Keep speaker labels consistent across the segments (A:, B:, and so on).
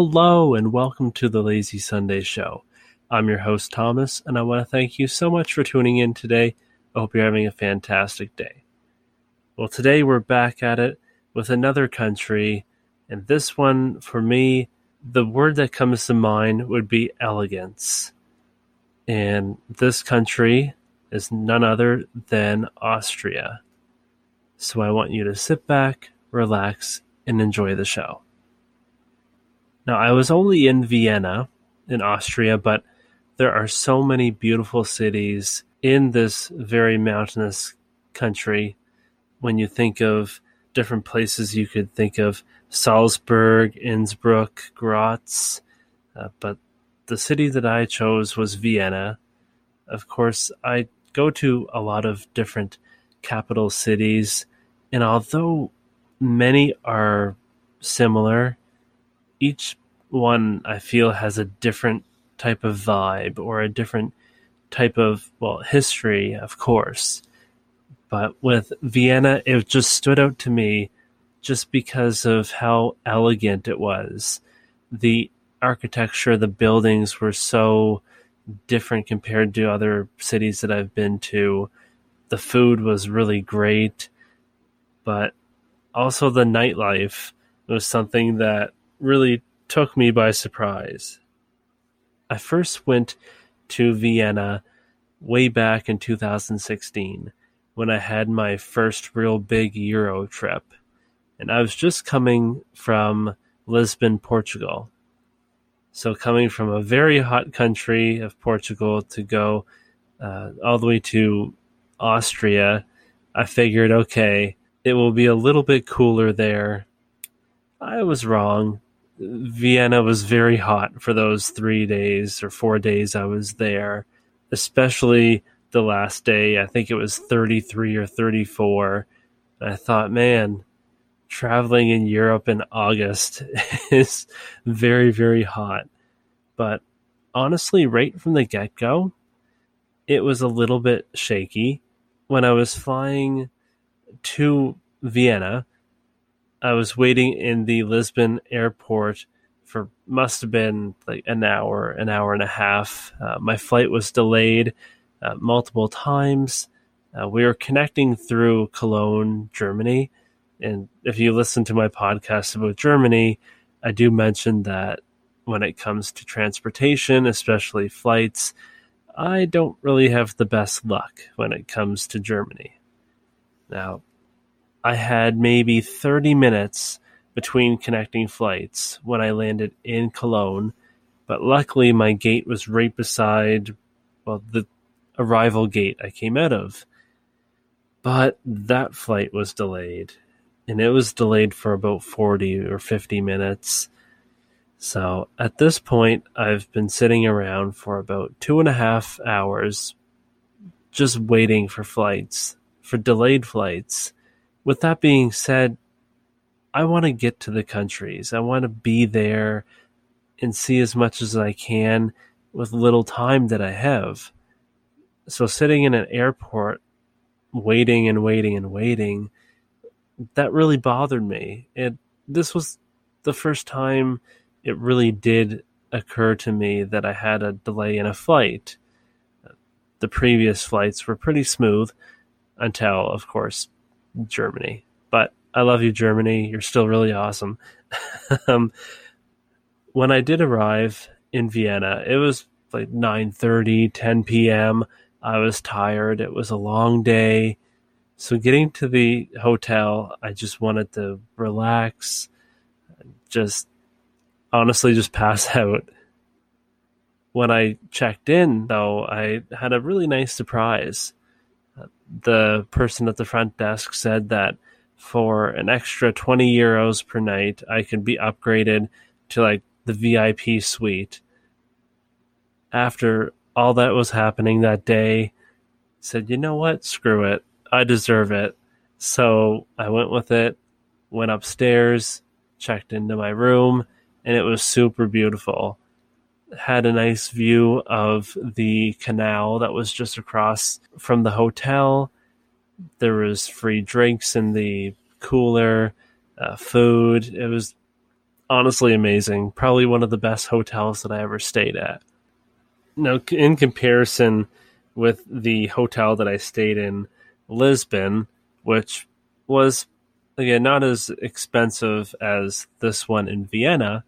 A: Hello, and welcome to the Lazy Sunday Show. I'm your host, Thomas, and I want to thank you so much for tuning in today. I hope you're having a fantastic day. Well, today we're back at it with another country, and this one, for me, the word that comes to mind would be elegance. And this country is none other than Austria. So I want you to sit back, relax, and enjoy the show. Now, I was only in Vienna, in Austria, but there are so many beautiful cities in this very mountainous country. When you think of different places, you could think of Salzburg, Innsbruck, Graz, uh, but the city that I chose was Vienna. Of course, I go to a lot of different capital cities, and although many are similar, each one I feel has a different type of vibe or a different type of well history, of course. But with Vienna, it just stood out to me just because of how elegant it was. The architecture, the buildings were so different compared to other cities that I've been to. The food was really great, but also the nightlife was something that really took me by surprise. I first went to Vienna way back in 2016 when I had my first real big Euro trip. And I was just coming from Lisbon, Portugal. So, coming from a very hot country of Portugal to go uh, all the way to Austria, I figured, okay, it will be a little bit cooler there. I was wrong. Vienna was very hot for those three days or four days I was there, especially the last day. I think it was 33 or 34. And I thought, man, traveling in Europe in August is very, very hot. But honestly, right from the get go, it was a little bit shaky. When I was flying to Vienna, I was waiting in the Lisbon airport for must have been like an hour, an hour and a half. Uh, my flight was delayed uh, multiple times. Uh, we were connecting through Cologne, Germany. And if you listen to my podcast about Germany, I do mention that when it comes to transportation, especially flights, I don't really have the best luck when it comes to Germany. Now, I had maybe 30 minutes between connecting flights when I landed in Cologne, but luckily my gate was right beside, well, the arrival gate I came out of. But that flight was delayed, and it was delayed for about 40 or 50 minutes. So at this point, I've been sitting around for about two and a half hours just waiting for flights, for delayed flights. With that being said, I want to get to the countries. I want to be there and see as much as I can with little time that I have. So sitting in an airport, waiting and waiting and waiting, that really bothered me. It this was the first time it really did occur to me that I had a delay in a flight. The previous flights were pretty smooth until, of course, Germany. But I love you, Germany. You're still really awesome. um, when I did arrive in Vienna, it was like 9:30, 10 p.m. I was tired. It was a long day. So getting to the hotel, I just wanted to relax, just honestly just pass out. When I checked in, though, I had a really nice surprise. The person at the front desk said that for an extra 20 euros per night, I could be upgraded to like the VIP suite. After all that was happening that day, said, you know what? Screw it. I deserve it. So I went with it, went upstairs, checked into my room, and it was super beautiful. Had a nice view of the canal that was just across from the hotel. There was free drinks in the cooler, uh, food. It was honestly amazing. Probably one of the best hotels that I ever stayed at. Now, in comparison with the hotel that I stayed in Lisbon, which was again not as expensive as this one in Vienna,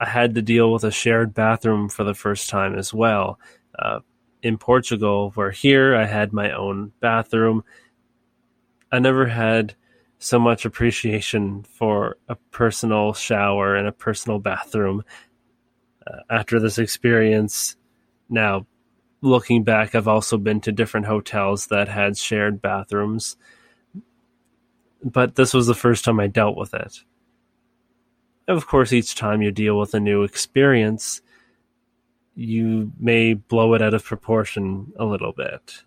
A: I had to deal with a shared bathroom for the first time as well. Uh, in Portugal, where here I had my own bathroom, I never had so much appreciation for a personal shower and a personal bathroom uh, after this experience. Now, looking back, I've also been to different hotels that had shared bathrooms, but this was the first time I dealt with it. Of course, each time you deal with a new experience, you may blow it out of proportion a little bit.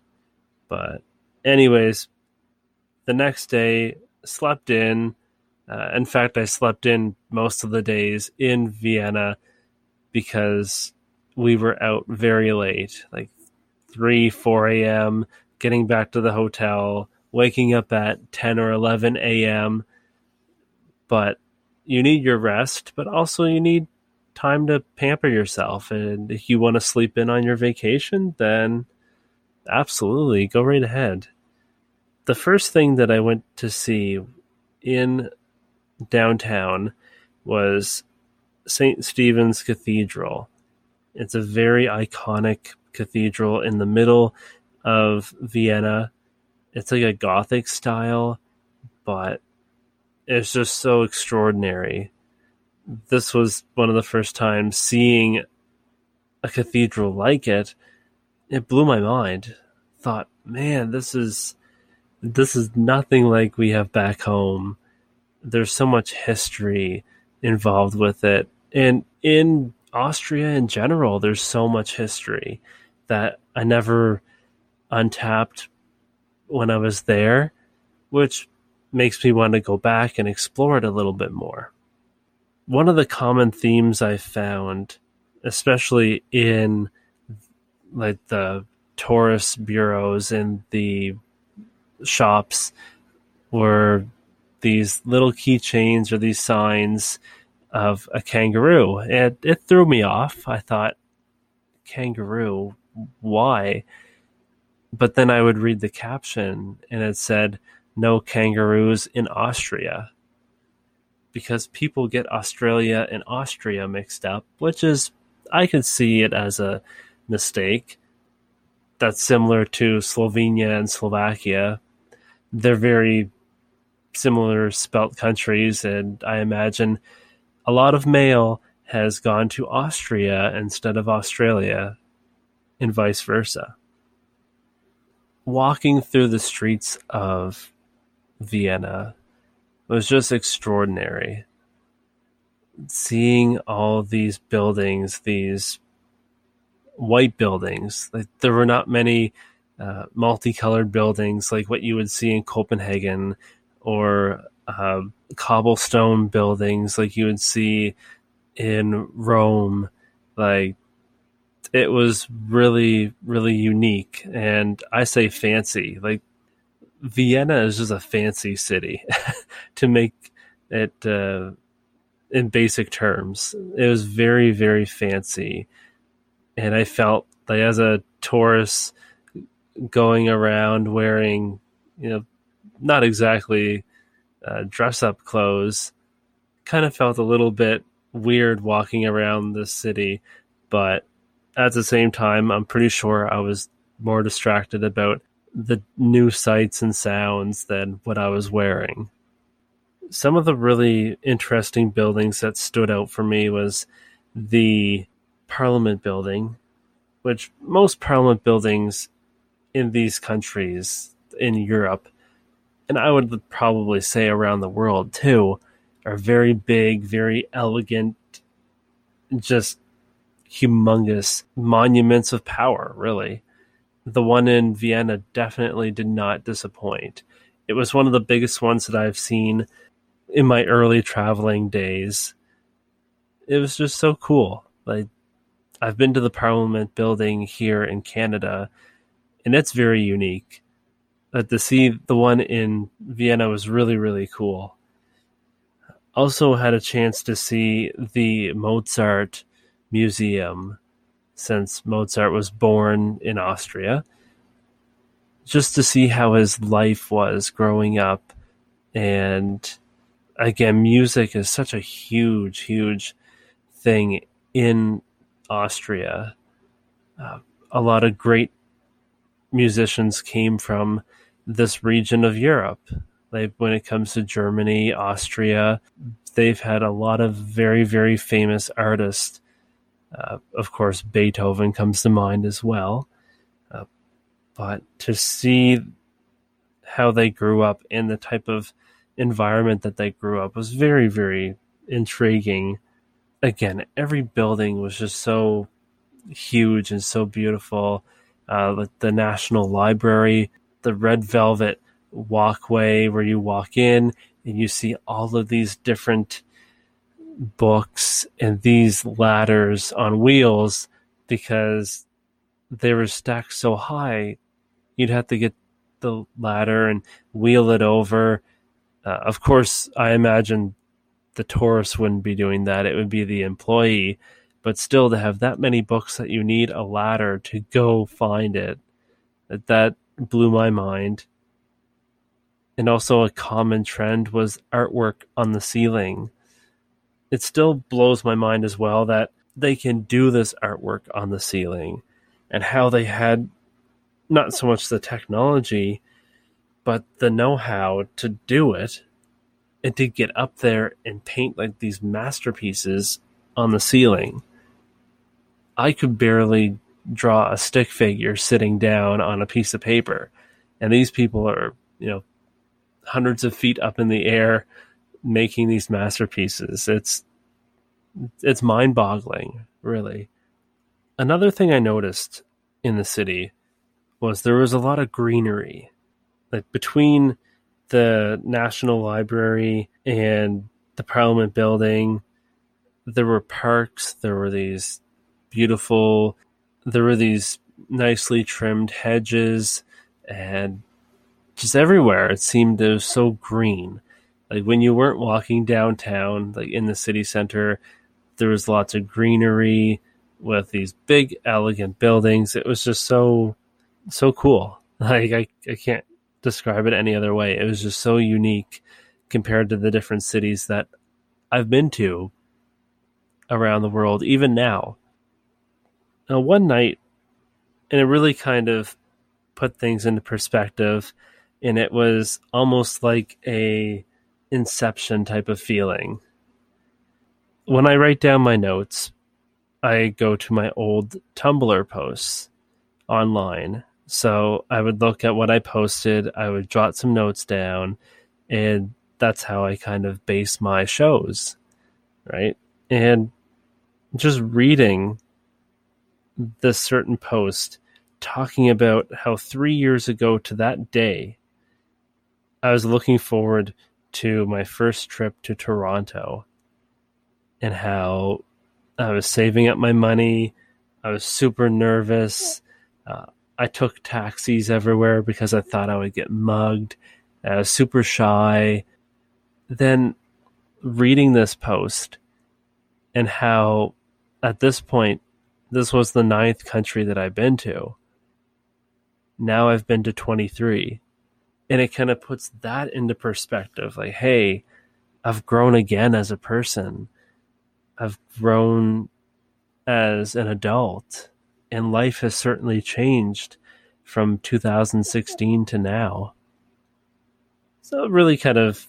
A: But, anyways, the next day, slept in. Uh, in fact, I slept in most of the days in Vienna because we were out very late, like 3, 4 a.m., getting back to the hotel, waking up at 10 or 11 a.m. But you need your rest, but also you need time to pamper yourself. And if you want to sleep in on your vacation, then absolutely go right ahead. The first thing that I went to see in downtown was St. Stephen's Cathedral. It's a very iconic cathedral in the middle of Vienna. It's like a Gothic style, but it's just so extraordinary. This was one of the first times seeing a cathedral like it. It blew my mind. Thought, man, this is this is nothing like we have back home. There's so much history involved with it. And in Austria in general, there's so much history that I never untapped when I was there, which makes me want to go back and explore it a little bit more. One of the common themes I found, especially in like the tourist bureaus and the shops were these little keychains or these signs of a kangaroo. It it threw me off. I thought, kangaroo, why? But then I would read the caption and it said, no kangaroos in Austria. Because people get Australia and Austria mixed up, which is, I could see it as a mistake. That's similar to Slovenia and Slovakia, they're very similar spelt countries, and I imagine a lot of mail has gone to Austria instead of Australia, and vice versa. Walking through the streets of Vienna was just extraordinary. Seeing all these buildings, these white buildings, like there were not many uh, multicolored buildings like what you would see in Copenhagen or uh, cobblestone buildings like you would see in Rome. Like it was really, really unique. And I say fancy. Like Vienna is just a fancy city to make it uh, in basic terms. It was very, very fancy. And I felt like as a tourist, going around wearing, you know, not exactly uh, dress up clothes. Kind of felt a little bit weird walking around the city, but at the same time, I'm pretty sure I was more distracted about the new sights and sounds than what I was wearing. Some of the really interesting buildings that stood out for me was the Parliament building, which most Parliament buildings in these countries in Europe, and I would probably say around the world too, are very big, very elegant, just humongous monuments of power, really. The one in Vienna definitely did not disappoint. It was one of the biggest ones that I've seen in my early traveling days. It was just so cool. Like I've been to the Parliament building here in Canada and it's very unique. But to see the one in Vienna was really really cool. Also had a chance to see the Mozart Museum since Mozart was born in Austria. Just to see how his life was growing up. And again, music is such a huge, huge thing in Austria. Uh, a lot of great musicians came from this region of Europe. Like when it comes to Germany, Austria, they've had a lot of very, very famous artists. Uh, of course, Beethoven comes to mind as well. Uh, but to see how they grew up and the type of environment that they grew up was very, very intriguing. Again, every building was just so huge and so beautiful. Uh, the National Library, the red velvet walkway where you walk in and you see all of these different books and these ladders on wheels because they were stacked so high you'd have to get the ladder and wheel it over. Uh, of course i imagine the tourist wouldn't be doing that. It would be the employee. But still to have that many books that you need a ladder to go find it that, that blew my mind. And also a common trend was artwork on the ceiling it still blows my mind as well that they can do this artwork on the ceiling and how they had not so much the technology but the know-how to do it and to get up there and paint like these masterpieces on the ceiling I could barely draw a stick figure sitting down on a piece of paper. And these people are, you know, hundreds of feet up in the air making these masterpieces. It's it's mind-boggling, really. Another thing I noticed in the city was there was a lot of greenery. Like between the National Library and the Parliament building, there were parks, there were these beautiful. There were these nicely trimmed hedges and just everywhere. It seemed it was so green. Like when you weren't walking downtown, like in the city center, there was lots of greenery with these big, elegant buildings. It was just so, so cool. Like I, I can't describe it any other way. It was just so unique compared to the different cities that I've been to around the world, even now. Now, one night, and it really kind of put things into perspective, and it was almost like a inception type of feeling. When I write down my notes, I go to my old Tumblr posts online. So I would look at what I posted, I would jot some notes down, and that's how I kind of base my shows, right? And just reading this certain post talking about how three years ago to that day, I was looking forward to my first trip to Toronto and how I was saving up my money. I was super nervous. Uh, I took taxis everywhere because I thought I would get mugged. I was super shy. Then reading this post and how at this point this was the ninth country that I've been to. Now I've been to 23. And it kind of puts that into perspective. Like, hey, I've grown again as a person. I've grown as an adult. And life has certainly changed from 2016 to now. So really kind of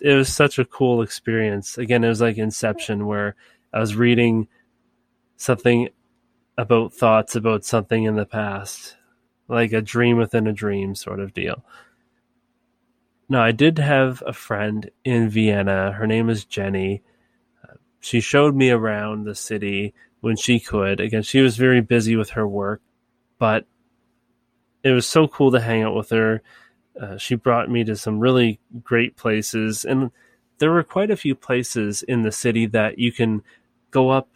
A: it was such a cool experience. Again, it was like Inception where I was reading something about thoughts about something in the past, like a dream within a dream sort of deal. Now, I did have a friend in Vienna. Her name is Jenny. she showed me around the city when she could. Again, she was very busy with her work, but it was so cool to hang out with her. Uh, she brought me to some really great places, and there were quite a few places in the city that you can go up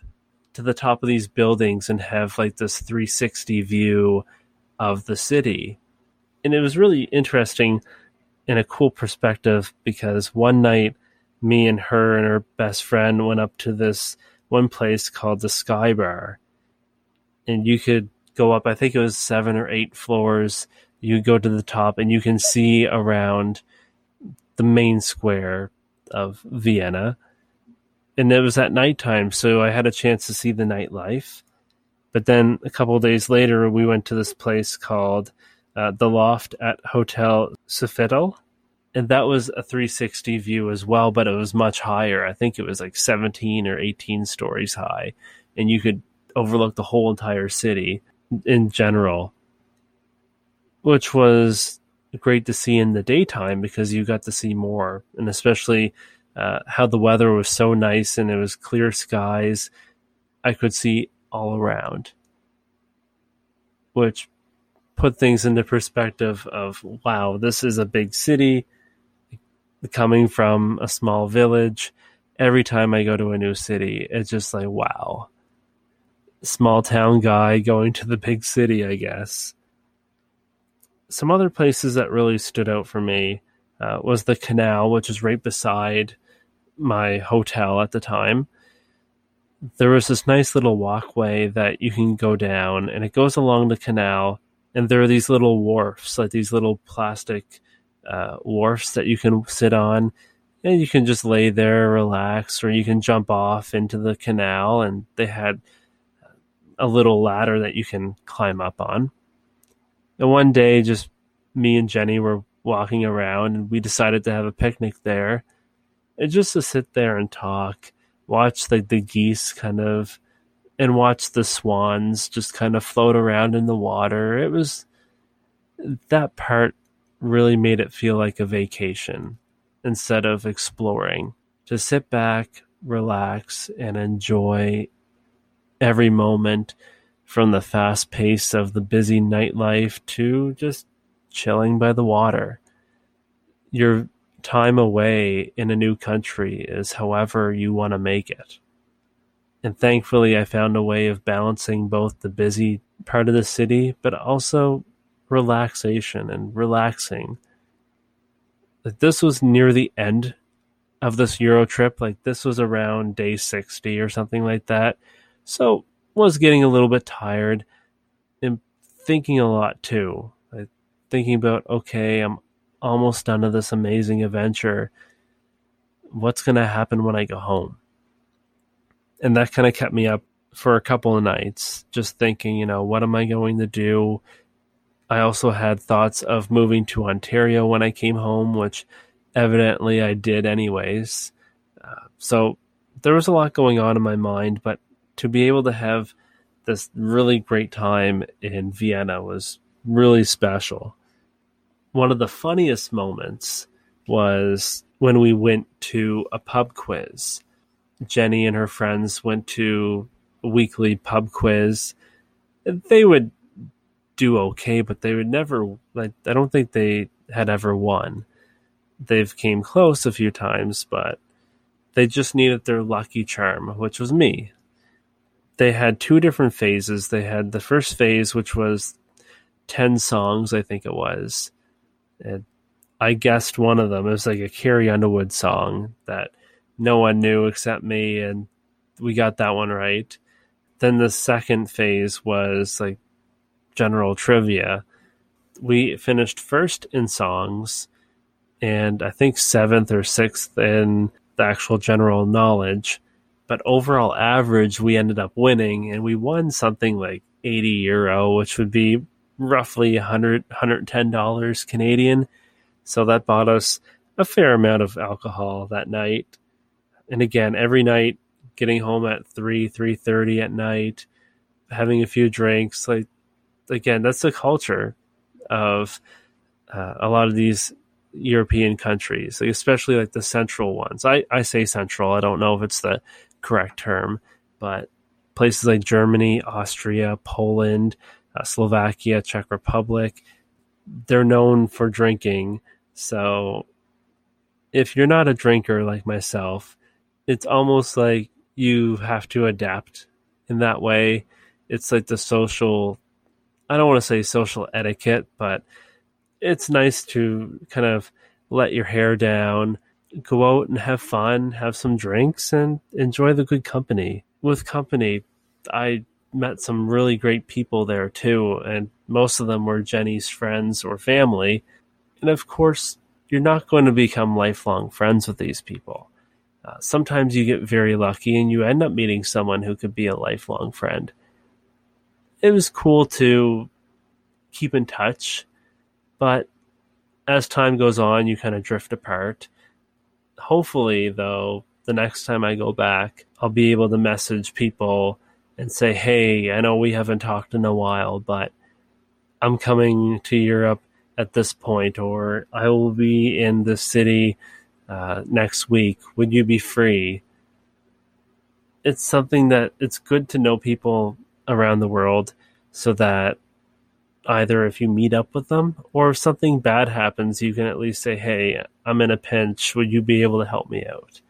A: to the top of these buildings and have like this 360 view of the city. And it was really interesting and a cool perspective because one night me and her and her best friend went up to this one place called the Sky Bar. And you could go up, I think it was seven or eight floors. You go to the top and you can see around the main square of Vienna. And it was at nighttime, so I had a chance to see the nightlife. But then a couple days later, we went to this place called uh, the Loft at Hotel Sofitel and that was a 360 view as well, but it was much higher. I think it was like 17 or 18 stories high, and you could overlook the whole entire city in general, which was great to see in the daytime because you got to see more, and especially uh, how the weather was so nice and it was clear skies. I could see all around, which put things into perspective of wow, this is a big city coming from a small village, every time I go to a new city, it's just like, wow. Small town guy going to the big city, I guess. Some other places that really stood out for me uh, was the canal, which is right beside my hotel at the time. There was this nice little walkway that you can go down, and it goes along the canal. And there are these little wharfs, like these little plastic uh, wharfs that you can sit on and you can just lay there, relax, or you can jump off into the canal. And they had a little ladder that you can climb up on. And one day, just me and Jenny were walking around, and we decided to have a picnic there, and just to sit there and talk, watch the the geese kind of, and watch the swans just kind of float around in the water. It was that part really made it feel like a vacation instead of exploring. To sit back, relax, and enjoy every moment from the fast pace of the busy nightlife to just chilling by the water. Your time away in a new country is however you want to make it. And thankfully, I found a way of balancing both the busy part of the city, but also relaxation and relaxing. Like this was near the end of this Euro trip. Like this was around day 60 or something like that. So was getting a little bit tired and thinking a lot too. Like thinking about, okay, I'm almost done to this amazing adventure. What's going to happen when I go home? And that kind of kept me up for a couple of nights, just thinking, you know, what am I going to do? I also had thoughts of moving to Ontario when I came home, which evidently I did anyways. Uh, so there was a lot going on in my mind, but to be able to have this really great time in Vienna was really special. One of the funniest moments was when we went to a pub quiz. Jenny and her friends went to a weekly pub quiz. They would do okay, but they would never like I don't think they had ever won. They've came close a few times, but they just needed their lucky charm, which was me. They had two different phases. They had the first phase, which was 10 songs, I think it was. And I guessed one of them. It was like a Carrie Underwood song that no one knew except me, and we got that one right. Then the second phase was like general trivia. We finished first in songs, and I think seventh or sixth in the actual general knowledge. But overall average, we ended up winning, and we won something like 80 euro, which would be roughly 100 $110 Canadian. So that bought us a fair amount of alcohol that night. And again, every night getting home at 3 3:30 at night, having a few drinks, like again, that's the culture of uh, a lot of these European countries, especially like the central ones. I, I say central, I don't know if it's the correct term, but places like Germany, Austria, Poland, uh, Slovakia, Czech Republic, they're known for drinking. So if you're not a drinker like myself, it's almost like you have to adapt in that way. It's like the social I don't want to say social etiquette, but it's nice to kind of let your hair down go out and have fun, have some drinks, and enjoy the good company. With company, I met some really great people there too, and most of them were Jenny's friends or family. And of course, you're not going to become lifelong friends with these people. Uh, sometimes you get very lucky and you end up meeting someone who could be a lifelong friend. It was cool to keep in touch, but as time goes on, you kind of drift apart. Hopefully, though, the next time I go back, I'll be able to message people and say, hey, I know we haven't talked in a while, but I'm coming to Europe at this point, or I will be in this city uh, next week. Would you be free? It's something that it's good to know people around the world so that either if you meet up with them or if something bad happens, you can at least say, Hey, I'm in a pinch. Would you be able to help me out?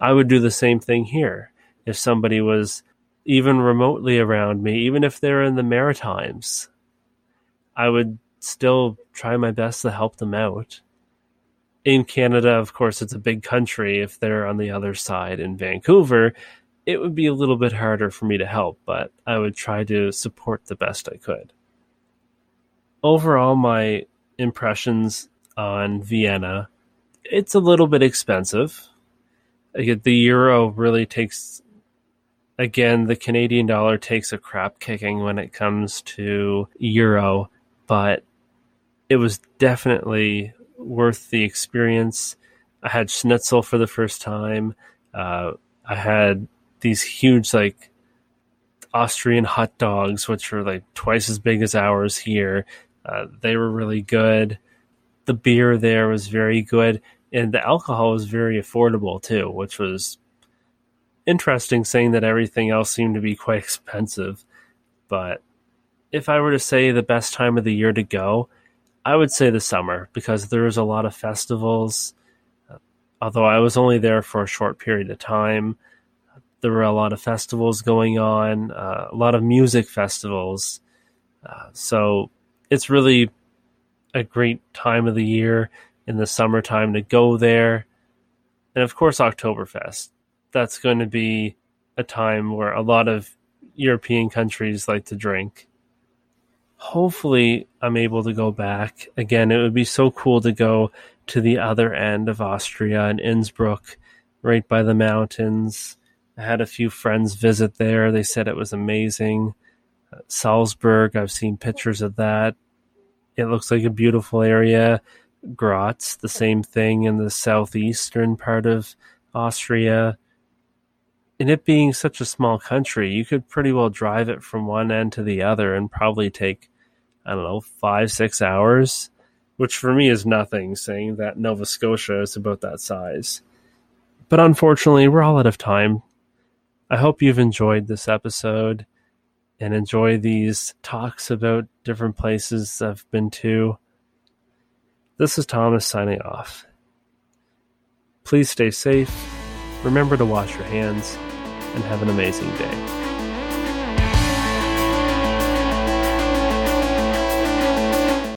A: I would do the same thing here. If somebody was even remotely around me, even if they're in the Maritimes, I would still try my best to help them out. In Canada, of course, it's a big country. If they're on the other side in Vancouver, it would be a little bit harder for me to help, but I would try to support the best I could. Overall, my impressions on Vienna, it's a little bit expensive. The euro really takes, again, the Canadian dollar takes a crap kicking when it comes to euro, but it was definitely worth the experience. I had schnitzel for the first time. Uh, I had these huge like Austrian hot dogs, which were like twice as big as ours here. Uh, they were really good. The beer there was very good, and the alcohol was very affordable too, which was interesting. Saying that everything else seemed to be quite expensive, but if I were to say the best time of the year to go, I would say the summer because there's a lot of festivals. Although I was only there for a short period of time, there were a lot of festivals going on, uh, a lot of music festivals. Uh, so it's really a great time of the year in the summertime to go there. And of course, Oktoberfest. That's going to be a time where a lot of European countries like to drink hopefully I'm able to go back. Again, it would be so cool to go to the other end of Austria and Innsbruck, right by the mountains. I had a few friends visit there. They said it was amazing. Uh, Salzburg, I've seen pictures of that. It looks like a beautiful area. Graz, the same thing in the southeastern part of Austria. And it being such a small country, you could pretty well drive it from one end to the other and probably take, I don't know, five, six hours, which for me is nothing, saying that Nova Scotia is about that size. But unfortunately, we're all out of time. I hope you've enjoyed this episode and enjoy these talks about different places I've been to. This is Thomas signing off. Please stay safe. Remember to wash your hands and have an amazing day.